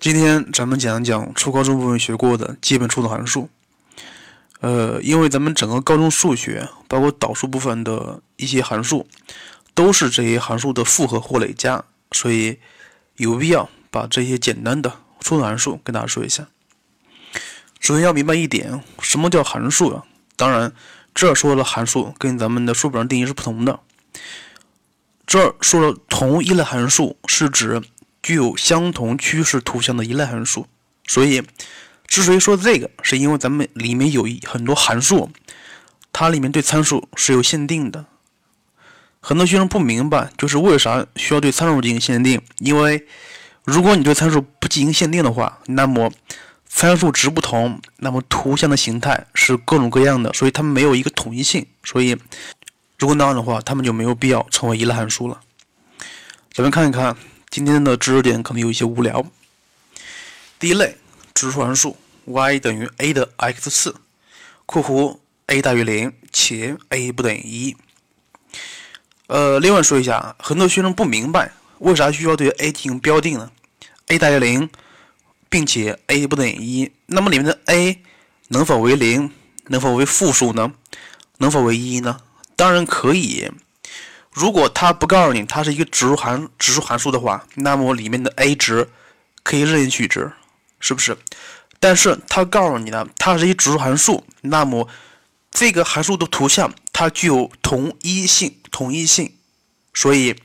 今天咱们讲一讲初高中部分学过的基本初等函数。呃，因为咱们整个高中数学，包括导数部分的一些函数，都是这些函数的复合或累加，所以有必要把这些简单的初等函数跟大家说一下。首先要明白一点，什么叫函数啊？当然，这儿说的函数跟咱们的书本上定义是不同的。这儿说的同一类函数是指具有相同趋势图像的一类函数，所以。之所以说这个，是因为咱们里面有很多函数，它里面对参数是有限定的。很多学生不明白，就是为啥需要对参数进行限定？因为如果你对参数不进行限定的话，那么参数值不同，那么图像的形态是各种各样的，所以它们没有一个统一性。所以如果那样的话，它们就没有必要成为一类函数了。咱们看一看今天的知识点，可能有一些无聊。第一类。指数函数 y 等于 a 的 x 次（括弧 a 大于零且 a 不等于一）。呃，另外说一下，很多学生不明白为啥需要对 a 进行标定呢？a 大于零，并且 a 不等于一，那么里面的 a 能否为零？能否为负数呢？能否为一呢？当然可以。如果他不告诉你它是一个指数函指数函数的话，那么里面的 a 值可以任意取值。是不是？但是它告诉你呢，它是一指数函数，那么这个函数的图像它具有同一性，同一性。所以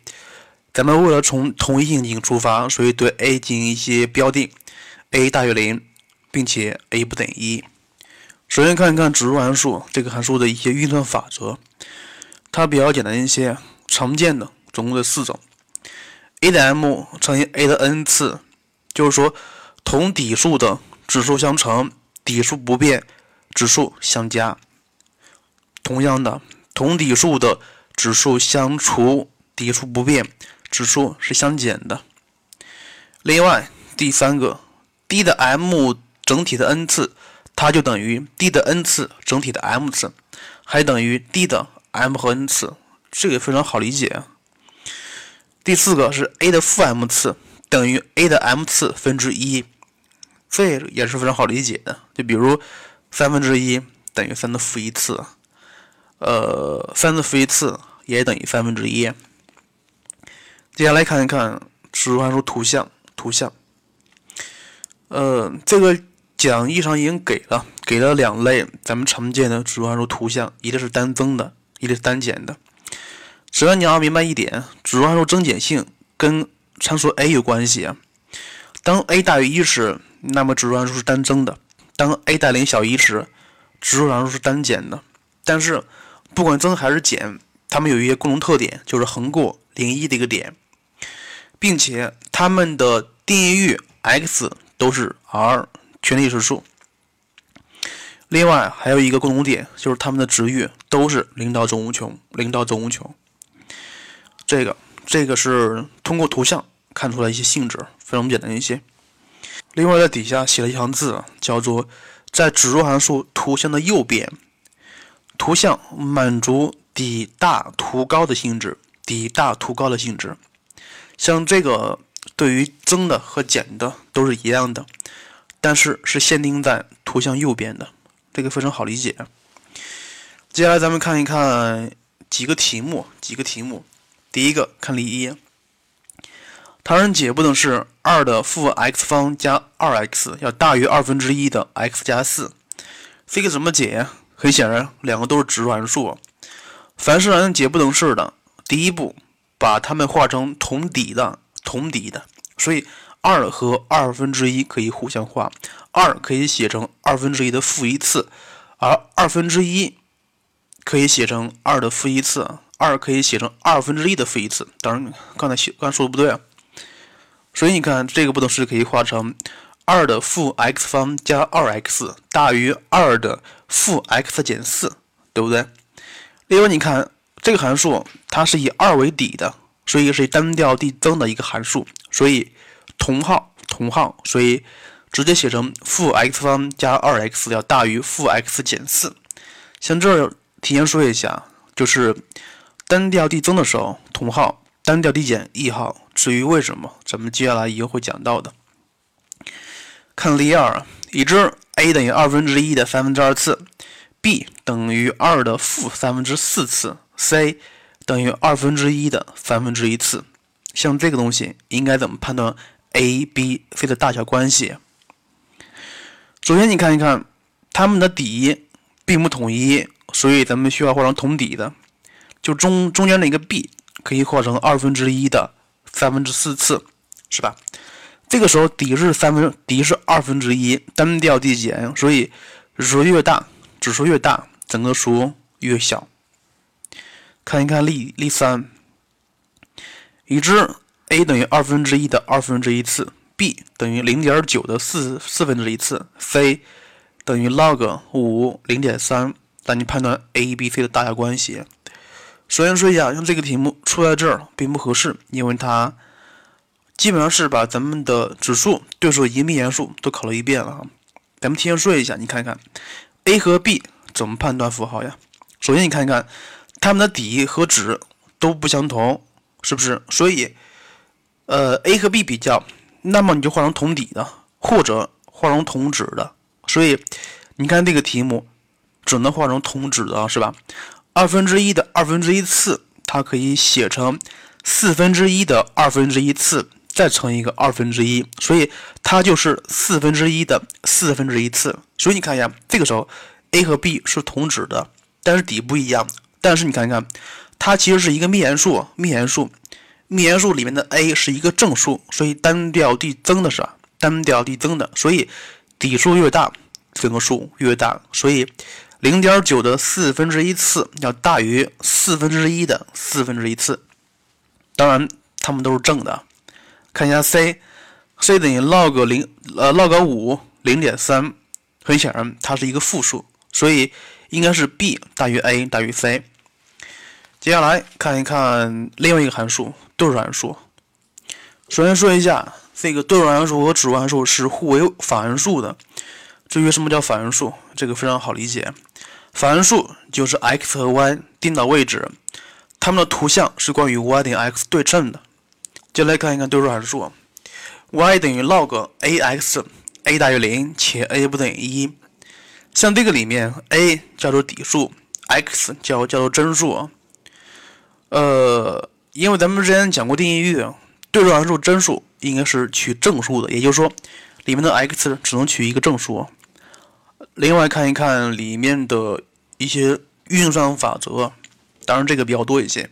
咱们为了从同一性进行出发，所以对 a 进行一些标定，a 大于零，并且 a 不等于一。首先看一看指数函数这个函数的一些运算法则，它比较简单一些，常见的总共有四种：a 的 m 乘以 a 的 n 次，就是说。同底数的指数相乘，底数不变，指数相加。同样的，同底数的指数相除，底数不变，指数是相减的。另外，第三个，d 的 m 整体的 n 次，它就等于 d 的 n 次整体的 m 次，还等于 d 的 m 和 n 次，这个非常好理解。第四个是 a 的负 m 次等于 a 的 m 次分之一。这也是非常好理解的，就比如三分之一等于三的负一次，呃，三的负一次也等于三分之一。接下来看一看指数函数图像，图像，呃，这个讲义上已经给了，给了两类咱们常见的指数函数图像，一个是单增的，一个是单减的。首先你要明白一点，指数函数增减性跟参数 a 有关系。当 a 大于一时，那么指数函数是单增的；当 a 大于零小于一时，指数函数是单减的。但是不管增还是减，它们有一些共同特点，就是横过零一的一个点，并且它们的定义域 x 都是 R 全体实数。另外还有一个共同点，就是它们的值域都是零到正无穷，零到正无穷。这个这个是通过图像。看出来一些性质，非常简单一些。另外，在底下写了一行字，叫做“在指数函数图像的右边，图像满足底大图高的性质，底大图高的性质。像这个，对于增的和减的都是一样的，但是是限定在图像右边的，这个非常好理解。接下来，咱们看一看几个题目，几个题目。第一个，看例一。唐人解不等式二的负 x 方加二 x 要大于二分之一的 x 加四，这个怎么解？很显然，两个都是指数函数。凡是让人解不等式的，第一步把它们化成同底的，同底的。所以二和二分之一可以互相化，二可以写成二分之一的负一次，而二分之一可以写成二的负一次，二可以写成二分之一的负一次。当然，刚才写刚才说的不对啊。所以你看，这个不等式可以化成二的负 x 方加二 x 大于二的负 x 减四，对不对？另外，你看这个函数它是以二为底的，所以是单调递增的一个函数，所以同号同号，所以直接写成负 x 方加二 x 要大于负 x 减四。像这儿提前说一下，就是单调递增的时候同号。单调递减异号，至于为什么，咱们接下来也会讲到的。看例二，已知 a 等于二分之一的三分之二次，b 等于二的负三分之四次，c 等于二分之一的三分之一次。像这个东西应该怎么判断 a、b、c 的大小关系？首先，你看一看它们的底并不统一，所以咱们需要画成同底的。就中中间的一个 b 可以化成二分之一的三分之四次，是吧？这个时候底是三分，底是二分之一，单调递减，所以指数越大，指数越大，整个数越小。看一看例例三，已知 a 等于二分之一的二分之一次，b 等于零点九的四四分之一次，c 等于 log 五零点三，让你判断 a、b、c 的大小关系。首先说一下，像这个题目出在这儿并不合适，因为它基本上是把咱们的指数、对数以及幂函数都考了一遍了啊。咱们提前说一下，你看看 a 和 b 怎么判断符号呀？首先你看一看。它们的底和值都不相同，是不是？所以，呃，a 和 b 比较，那么你就画成同底的，或者画成同值的。所以，你看这个题目只能画成同值的，是吧？二分之一的二分之一次，它可以写成四分之一的二分之一次，再乘一个二分之一，所以它就是四分之一的四分之一次。所以你看一下，这个时候 a 和 b 是同值的，但是底不一样。但是你看一看，它其实是一个幂函数，幂函数，幂函数里面的 a 是一个正数，所以单调递增的是吧？单调递增的，所以底数越大，整个数越大，所以零点九的四分之一次要大于四分之一的四分之一次。当然，它们都是正的。看一下 c，c 等于 log 零呃 log 五零点三，很显然它是一个负数，所以应该是 b 大于 a 大于 c。接下来看一看另外一个函数对数函数。首先说一下，这个对数函数和指数函数是互为反函数的。至于什么叫反函数，这个非常好理解。反函数就是 x 和 y 定的位置，它们的图像是关于 y 等于 x 对称的。接来看一看对数函数，y 等于 log ax，a 大于零且 a 不等于一。像这个里面，a 叫做底数，x 叫叫做真数。呃，因为咱们之前讲过定义域，对数函数真数应该是取正数的，也就是说，里面的 x 只能取一个正数。另外看一看里面的一些运算法则，当然这个比较多一些。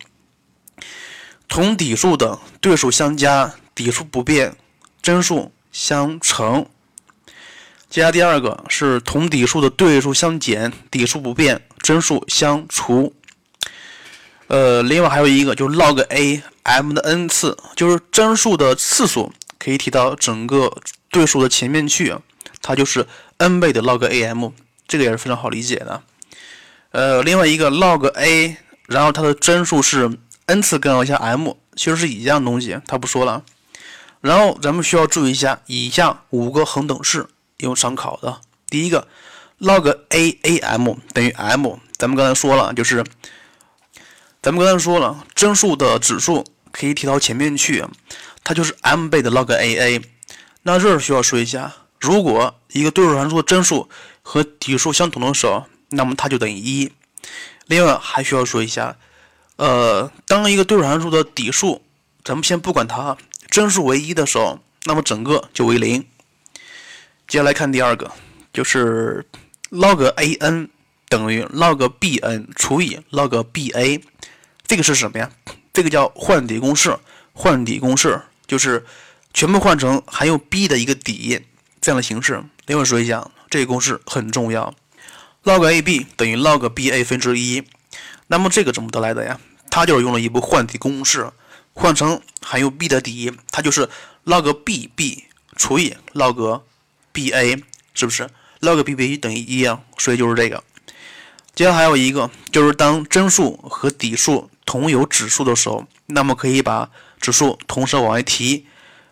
同底数的对数相加，底数不变，真数相乘。接下来第二个是同底数的对数相减，底数不变，真数相除。呃，另外还有一个就是 log a m 的 n 次，就是真数的次数可以提到整个对数的前面去，它就是 n 倍的 log a m，这个也是非常好理解的。呃，另外一个 log a，然后它的真数是 n 次根号下 m，其实是一样东西，它不说了。然后咱们需要注意一下以下五个恒等式，用常考的。第一个 log a a m 等于 m，咱们刚才说了就是。咱们刚才说了，真数的指数可以提到前面去，它就是 m 倍的 log a a。那这儿需要说一下，如果一个对数函数的真数和底数相同的时候，那么它就等于一。另外还需要说一下，呃，当一个对数函数的底数，咱们先不管它，真数为一的时候，那么整个就为零。接下来看第二个，就是 log a n 等于 log b n 除以 log b a。这个是什么呀？这个叫换底公式。换底公式就是全部换成含有 b 的一个底这样的形式。另外说一下，这个公式很重要，log a b 等于 log b a 分之一。那么这个怎么得来的呀？它就是用了一步换底公式，换成含有 b 的底，它就是 log b b 除以 log b a，是不是？log b b 等于一啊，所以就是这个。接下来还有一个，就是当真数和底数同有指数的时候，那么可以把指数同时往外提。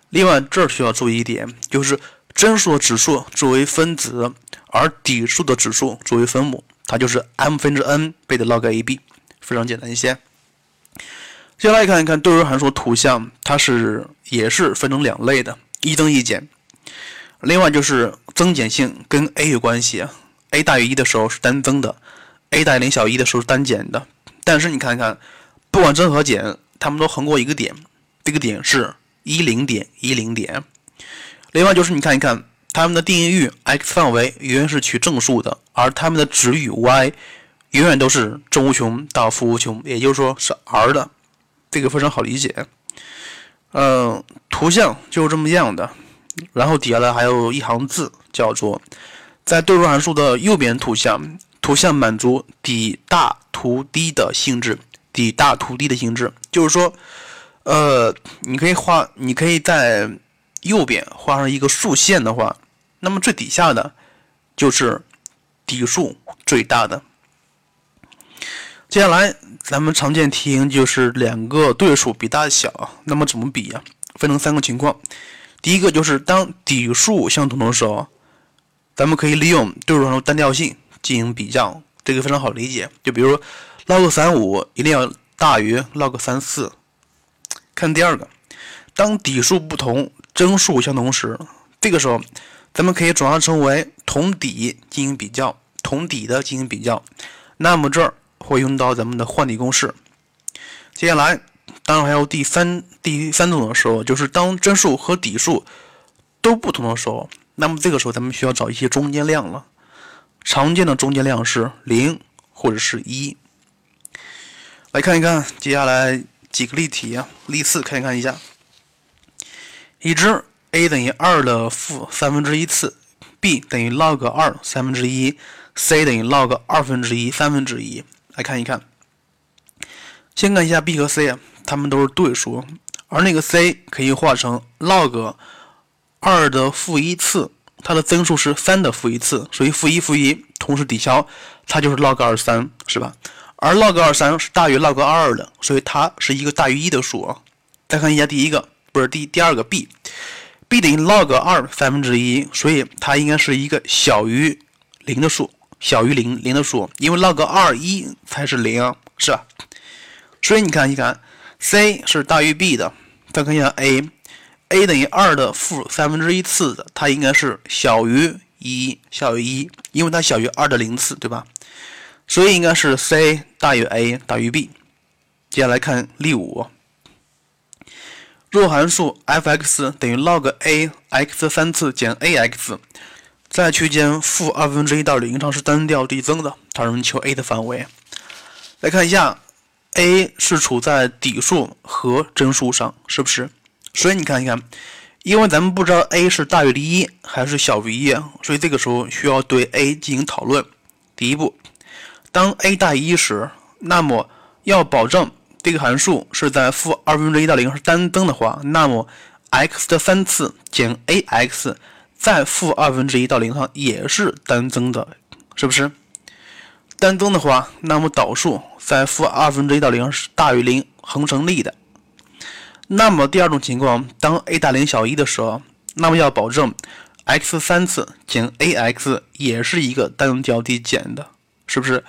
另外，这儿需要注意一点，就是真数的指数作为分子，而底数的指数作为分母，它就是 m 分之 n 倍的 log a b，非常简单一些。接下来看一看对数函数图像，它是也是分成两类的，一增一减。另外就是增减性跟 a 有关系，a 大于一的时候是单增的，a 大于零小于一的时候是单减的。但是你看看，不管增和减，它们都横过一个点，这个点是一零点一零点。另外就是你看一看，它们的定义域 x 范围永远是取正数的，而它们的值域 y 永远都是正无穷到负无穷，也就是说是 r 的。这个非常好理解。嗯，图像就是这么样的。然后底下呢还有一行字，叫做在对数函数的右边图像，图像满足底大图低的性质，底大图低的性质，就是说，呃，你可以画，你可以在右边画上一个竖线的话，那么最底下的就是底数最大的。接下来咱们常见题型就是两个对数比大小，那么怎么比呀？分成三个情况。第一个就是当底数相同的时候，咱们可以利用对数函数单调性进行比较，这个非常好理解。就比如 log 三五一定要大于 log 三四。看第二个，当底数不同，真数相同时，这个时候咱们可以转化成为同底进行比较，同底的进行比较。那么这儿会用到咱们的换底公式。接下来。当然还有第三第三种的时候，就是当真数和底数都不同的时候，那么这个时候咱们需要找一些中间量了。常见的中间量是零或者是一。来看一看接下来几个例题啊，例四看一看一下。已知 a 等于二的负三分之一次，b 等于 log 二三分之一，c 等于 log 二分之一三分之一。来看一看，先看一下 b 和 c 啊。它们都是对数，而那个 c 可以化成 log 二的负一次，它的增数是三的负一次，所以负一负一同时抵消，它就是 log 二三，是吧？而 log 二三是大于 log 二二的，所以它是一个大于一的数啊。再看一下第一个，不是第第二个 b，b 等于 log 二三分之一，所以它应该是一个小于零的数，小于零零的数，因为 log 二一才是零，是？所以你看一看。c 是大于 b 的，再看一下 a，a 等于二的负三分之一次的，它应该是小于一，小于一，因为它小于二的零次，对吧？所以应该是 c 大于 a 大于 b。接下来看例五，若函数 f(x) 等于 log a x 三次减 a x，在区间负二分之一到零上是单调递增的，它让我们求 a 的范围。来看一下。a 是处在底数和真数上，是不是？所以你看一看，因为咱们不知道 a 是大于一还是小于一，所以这个时候需要对 a 进行讨论。第一步，当 a 大于一时，那么要保证这个函数是在负二分之一到零是单增的话，那么 x 的三次减 ax 在负二分之一到零上也是单增的，是不是？单增的话，那么导数在负二分之一到零是大于零，恒成立的。那么第二种情况，当 a 大零小于一的时候，那么要保证 x 三次减 ax 也是一个单调递减的，是不是？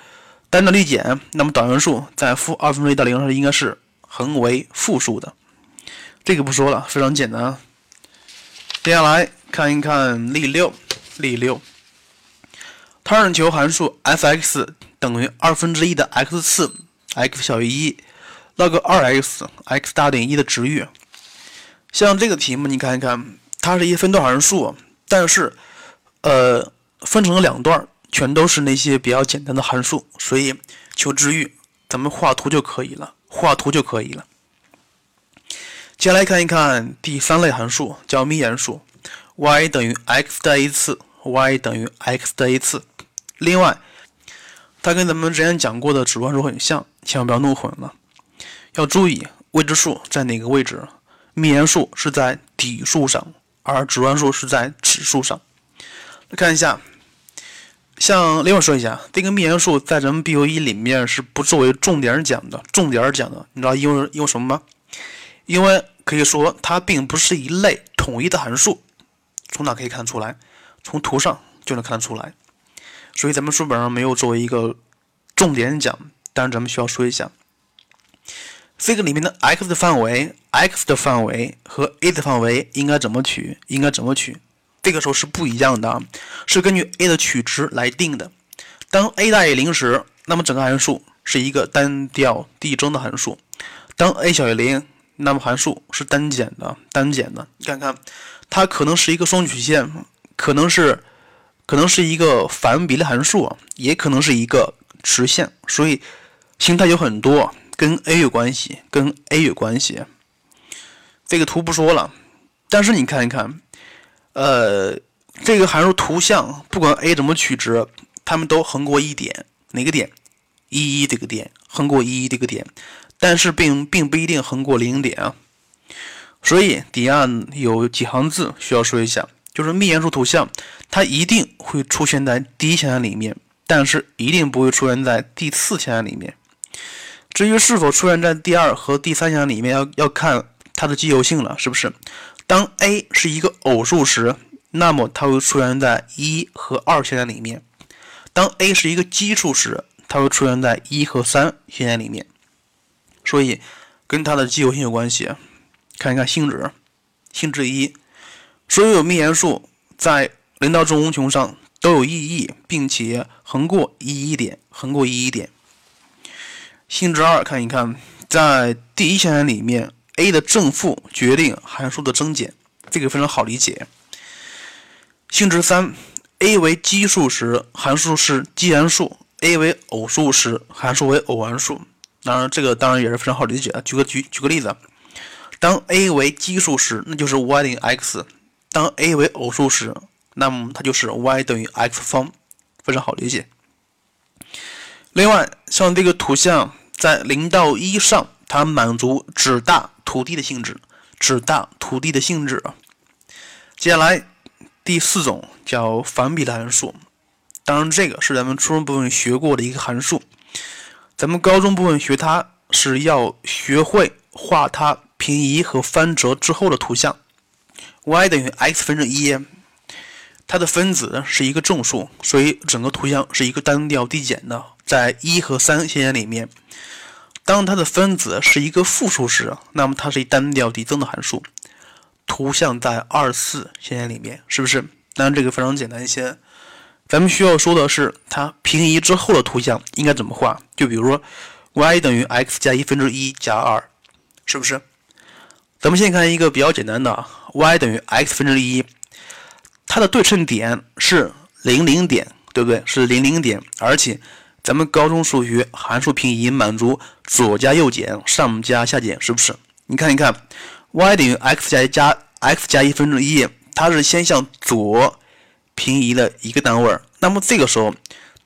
单调递减，那么导函数在负二分之一到零上应该是恒为负数的。这个不说了，非常简单。接下来看一看例六，例六。它让求函数 f(x) 等于二分之一的 x 次 x 小于一 log 二 x，x 大于一的值域。像这个题目，你看一看，它是一分段函数，但是，呃，分成了两段，全都是那些比较简单的函数，所以求值域，咱们画图就可以了，画图就可以了。接下来看一看第三类函数，叫幂函数，y 等于 x 的一次，y 等于 x 的一次。另外，它跟咱们之前讲过的指数函数很像，千万不要弄混了。要注意未知数在哪个位置，幂函数是在底数上，而指数是在指数上。来看一下，像另外说一下，这个幂函数在咱们 B O 一里面是不作为重点讲的，重点讲的，你知道因为因为什么吗？因为可以说它并不是一类统一的函数。从哪可以看出来？从图上就能看得出来。所以咱们书本上没有作为一个重点讲，但是咱们需要说一下，这个里面的 x 的范围，x 的范围和 a 的范围应该怎么取？应该怎么取？这个时候是不一样的啊，是根据 a 的取值来定的。当 a 大于零时，那么整个函数是一个单调递增的函数；当 a 小于零，那么函数是单减的，单减的。你看看，它可能是一个双曲线，可能是，可能是一个反比例函数，也可能是一个直线。所以形态有很多，跟 a 有关系，跟 a 有关系。这个图不说了，但是你看一看，呃，这个函数图像不管 a 怎么取值。它们都横过一点，哪个点？一一这个点，横过一一这个点，但是并并不一定横过零点啊。所以底下有几行字需要说一下，就是幂函数图像它一定会出现在第一象限里面，但是一定不会出现在第四象限里面。至于是否出现在第二和第三象限里面，要要看它的奇偶性了，是不是？当 a 是一个偶数时，那么它会出现在一和二象限里面。当 a 是一个奇数时，它会出现在一和三象限里面，所以跟它的奇偶性有关系。看一看性质，性质一，所有幂函数在零到正无穷上都有意义，并且横过一一点，横过一一点。性质二，看一看，在第一象限里面，a 的正负决定函数的增减，这个非常好理解。性质三。a 为奇数时，函数是奇函数；a 为偶数时，函数为偶函数。当然，这个当然也是非常好理解的。举个举举个例子，当 a 为奇数时，那就是 y 等于 x；当 a 为偶数时，那么它就是 y 等于 x 方，非常好理解。另外，像这个图像在零到一上，它满足质大土地的性质，质大土地的性质。接下来。第四种叫反比例函数，当然这个是咱们初中部分学过的一个函数，咱们高中部分学它是要学会画它平移和翻折之后的图像。y 等于 x 分之一，它的分子是一个正数，所以整个图像是一个单调递减的，在一和三象限里面。当它的分子是一个负数时，那么它是一单调递增的函数。图像在二四象限里面，是不是？当然这个非常简单一些。咱们需要说的是，它平移之后的图像应该怎么画？就比如说，y 等于 x 加一分之一加二，是不是？咱们先看一个比较简单的，y 等于 x 分之一，它的对称点是零零点，对不对？是零零点，而且咱们高中数学函数平移满足左加右减，上加下减，是不是？你看一看。y 等于 x 加一加 x 加一分之一，它是先向左平移了一个单位，那么这个时候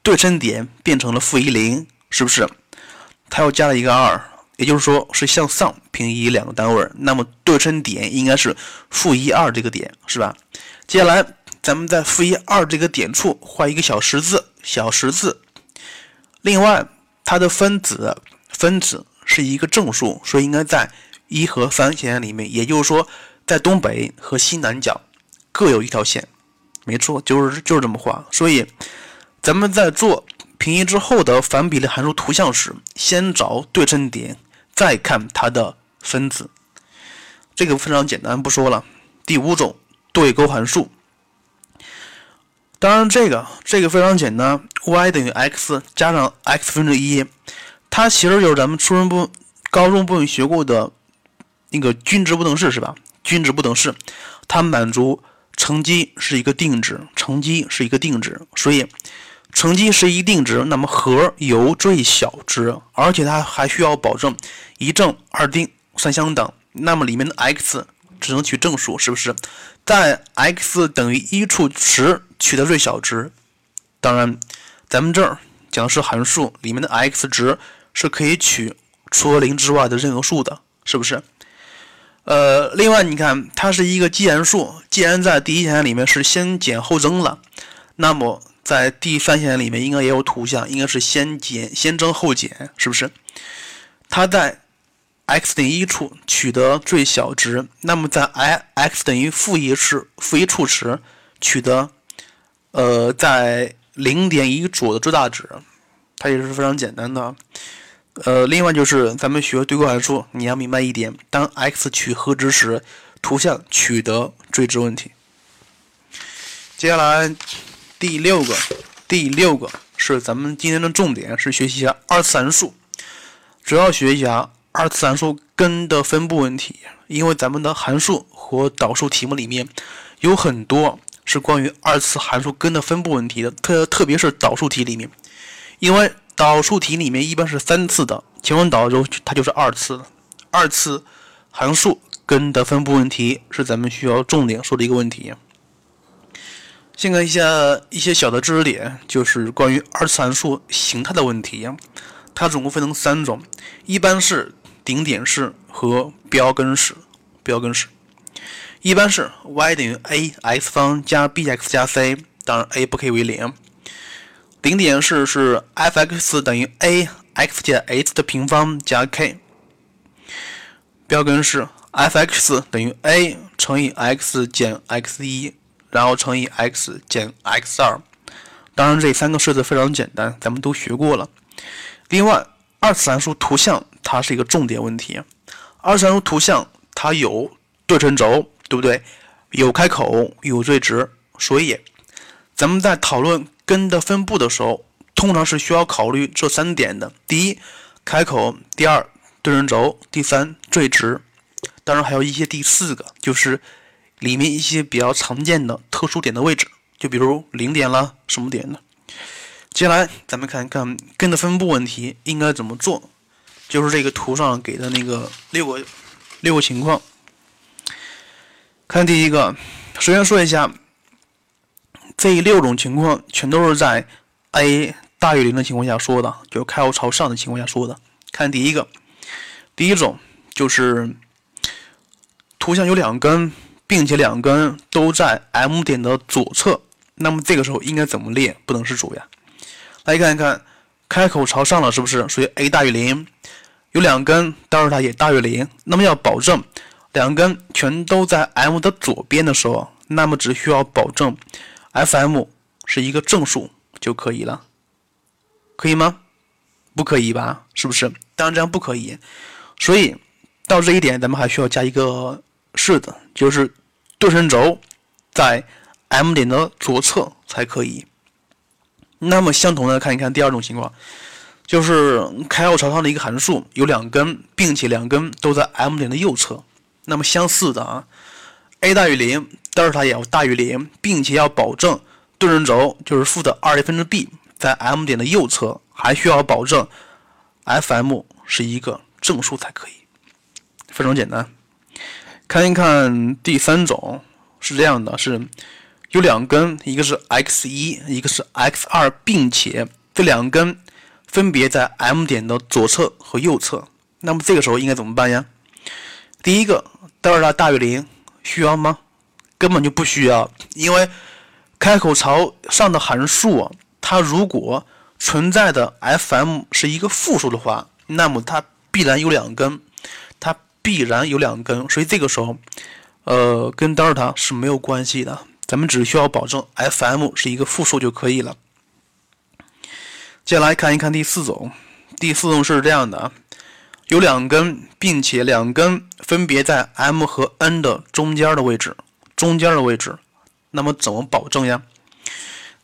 对称点变成了负一零，是不是？它又加了一个二，也就是说是向上平移两个单位，那么对称点应该是负一二这个点，是吧？接下来咱们在负一二这个点处画一个小十字，小十字。另外，它的分子分子是一个正数，所以应该在。一和三弦里面，也就是说，在东北和西南角各有一条线，没错，就是就是这么画。所以，咱们在做平移之后的反比例函数图像时，先找对称点，再看它的分子。这个非常简单，不说了。第五种对勾函数，当然这个这个非常简单，y 等于 x 加上 x 分之一，它其实就是咱们初中部、高中部分学过的。那个均值不等式是吧？均值不等式，它满足乘积是一个定值，乘积是一个定值，所以乘积是一定值，那么和有最小值，而且它还需要保证一正二定三相等，那么里面的 x 只能取正数，是不是？在 x 等于一处时取得最小值。当然，咱们这儿讲的是函数，里面的 x 值是可以取除了零之外的任何数的，是不是？呃，另外你看，它是一个奇函数，既然在第一象限里面是先减后增了，那么在第三象限里面应该也有图像，应该是先减先增后减，是不是？它在 x 等于一处取得最小值，那么在 i x 等于负一时负一处时取得呃在零点一左的最大值，它也是非常简单的。呃，另外就是咱们学对勾函数，你要明白一点：当 x 取和值时，图像取得最值问题。接下来第六个，第六个是咱们今天的重点，是学习一下二次函数，主要学一下二次函数根的分布问题。因为咱们的函数和导数题目里面有很多是关于二次函数根的分布问题的，特特别是导数题里面，因为导数题里面一般是三次的，前面导数它就是二次，二次函数根的分布问题是咱们需要重点说的一个问题。先看一下一些小的知识点，就是关于二次函数形态的问题。它总共分成三种，一般是顶点式和标根式。标根式一般是 y 等于 ax 方加 bx 加 c，当然 a 不可以为零。顶点式是 f(x) 等于 ax 减 h 的平方加 k。标根式 f(x) 等于 a 乘以 x 减 x 一。然后乘以 x 减 x 二，当然这三个式子非常简单，咱们都学过了。另外，二次函数图像它是一个重点问题。二次函数图像它有对称轴，对不对？有开口，有最值，所以咱们在讨论根的分布的时候，通常是需要考虑这三点的：第一，开口；第二，对称轴；第三，最值。当然还有一些第四个，就是。里面一些比较常见的特殊点的位置，就比如零点啦，什么点的。接下来咱们看一看根的分布问题应该怎么做，就是这个图上给的那个六个六个情况。看第一个，首先说一下，这六种情况全都是在 a 大于零的情况下说的，就是开口朝上的情况下说的。看第一个，第一种就是图像有两根。并且两根都在 M 点的左侧，那么这个时候应该怎么列？不能是主呀。来看一看，开口朝上了，是不是？所以 a 大于零，有两根德尔塔也大于零。那么要保证两根全都在 M 的左边的时候，那么只需要保证 Fm 是一个正数就可以了，可以吗？不可以吧？是不是？当然这样不可以。所以到这一点，咱们还需要加一个。式子，就是对称轴在 M 点的左侧才可以。那么相同的看一看第二种情况，就是开口朝上的一个函数有两根，并且两根都在 M 点的右侧。那么相似的啊，a 大于零，德尔塔也要大于零，并且要保证对称轴就是负的二 a 分之 b 在 M 点的右侧，还需要保证 Fm 是一个正数才可以。非常简单。看一看第三种是这样的，是有两根，一个是 x 一，一个是 x 二，并且这两根分别在 M 点的左侧和右侧。那么这个时候应该怎么办呀？第一个，德尔塔大于零，需要吗？根本就不需要，因为开口朝上的函数，它如果存在的 Fm 是一个负数的话，那么它必然有两根。它必然有两根，所以这个时候，呃，跟德尔塔是没有关系的。咱们只需要保证 Fm 是一个负数就可以了。接下来看一看第四种，第四种是这样的啊：有两根，并且两根分别在 M 和 N 的中间的位置，中间的位置。那么怎么保证呀？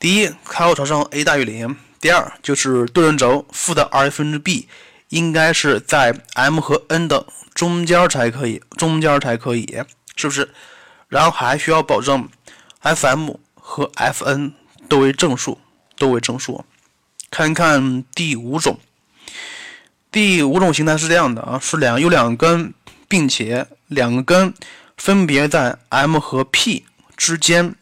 第一，开口朝上 a 大于零；第二，就是对称轴负的 2a 分之 b 应该是在 M 和 N 的。中间才可以，中间才可以，是不是？然后还需要保证 Fm 和 Fn 都为正数，都为正数。看一看第五种，第五种形态是这样的啊，是两有两根，并且两根分别在 M 和 P 之间，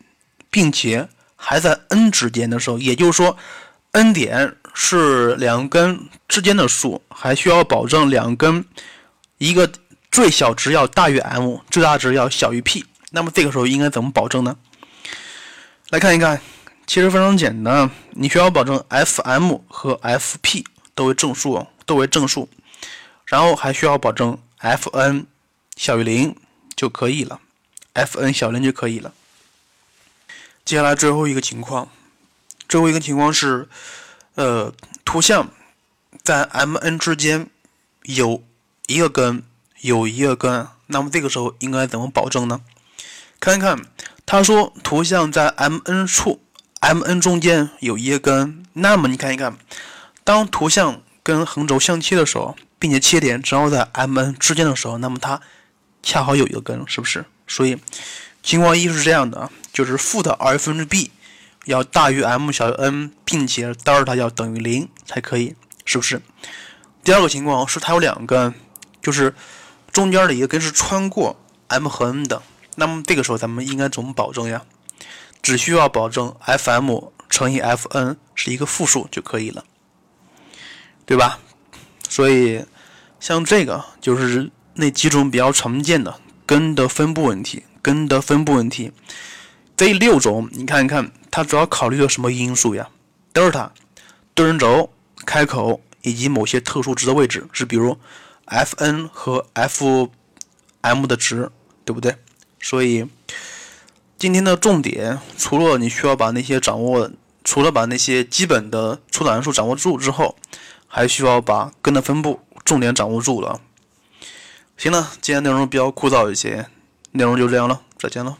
并且还在 N 之间的时候，也就是说，N 点是两根之间的数，还需要保证两根。一个最小值要大于 m，最大值要小于 p，那么这个时候应该怎么保证呢？来看一看，其实非常简单，你需要保证 Fm 和 Fp 都为正数，都为正数，然后还需要保证 Fn 小于零就可以了，Fn 小零就可以了。接下来最后一个情况，最后一个情况是，呃，图像在 Mn 之间有。一个根有一个根，那么这个时候应该怎么保证呢？看一看他说图像在 MN 处，MN 中间有一个根，那么你看一看，当图像跟横轴相切的时候，并且切点正好在 MN 之间的时候，那么它恰好有一个根，是不是？所以情况一是这样的，就是负的 r 分之 b 要大于 m 小于 n，并且德尔塔要等于零才可以，是不是？第二个情况是它有两根，就是中间的一个根是穿过 m 和 n 的。那么这个时候咱们应该怎么保证呀？只需要保证 f_m 乘以 f_n 是一个负数就可以了，对吧？所以像这个就是那几种比较常见的根的分布问题，根的分布问题。这六种你看一看，它主要考虑的什么因素呀？德尔塔、对称轴、开口以及某些特殊值的位置，是比如 f_n 和 f_m 的值，对不对？所以，今天的重点除了你需要把那些掌握，除了把那些基本的初等函数掌握住之后，还需要把根的分布重点掌握住了。行了，今天内容比较枯燥一些，内容就这样了，再见了。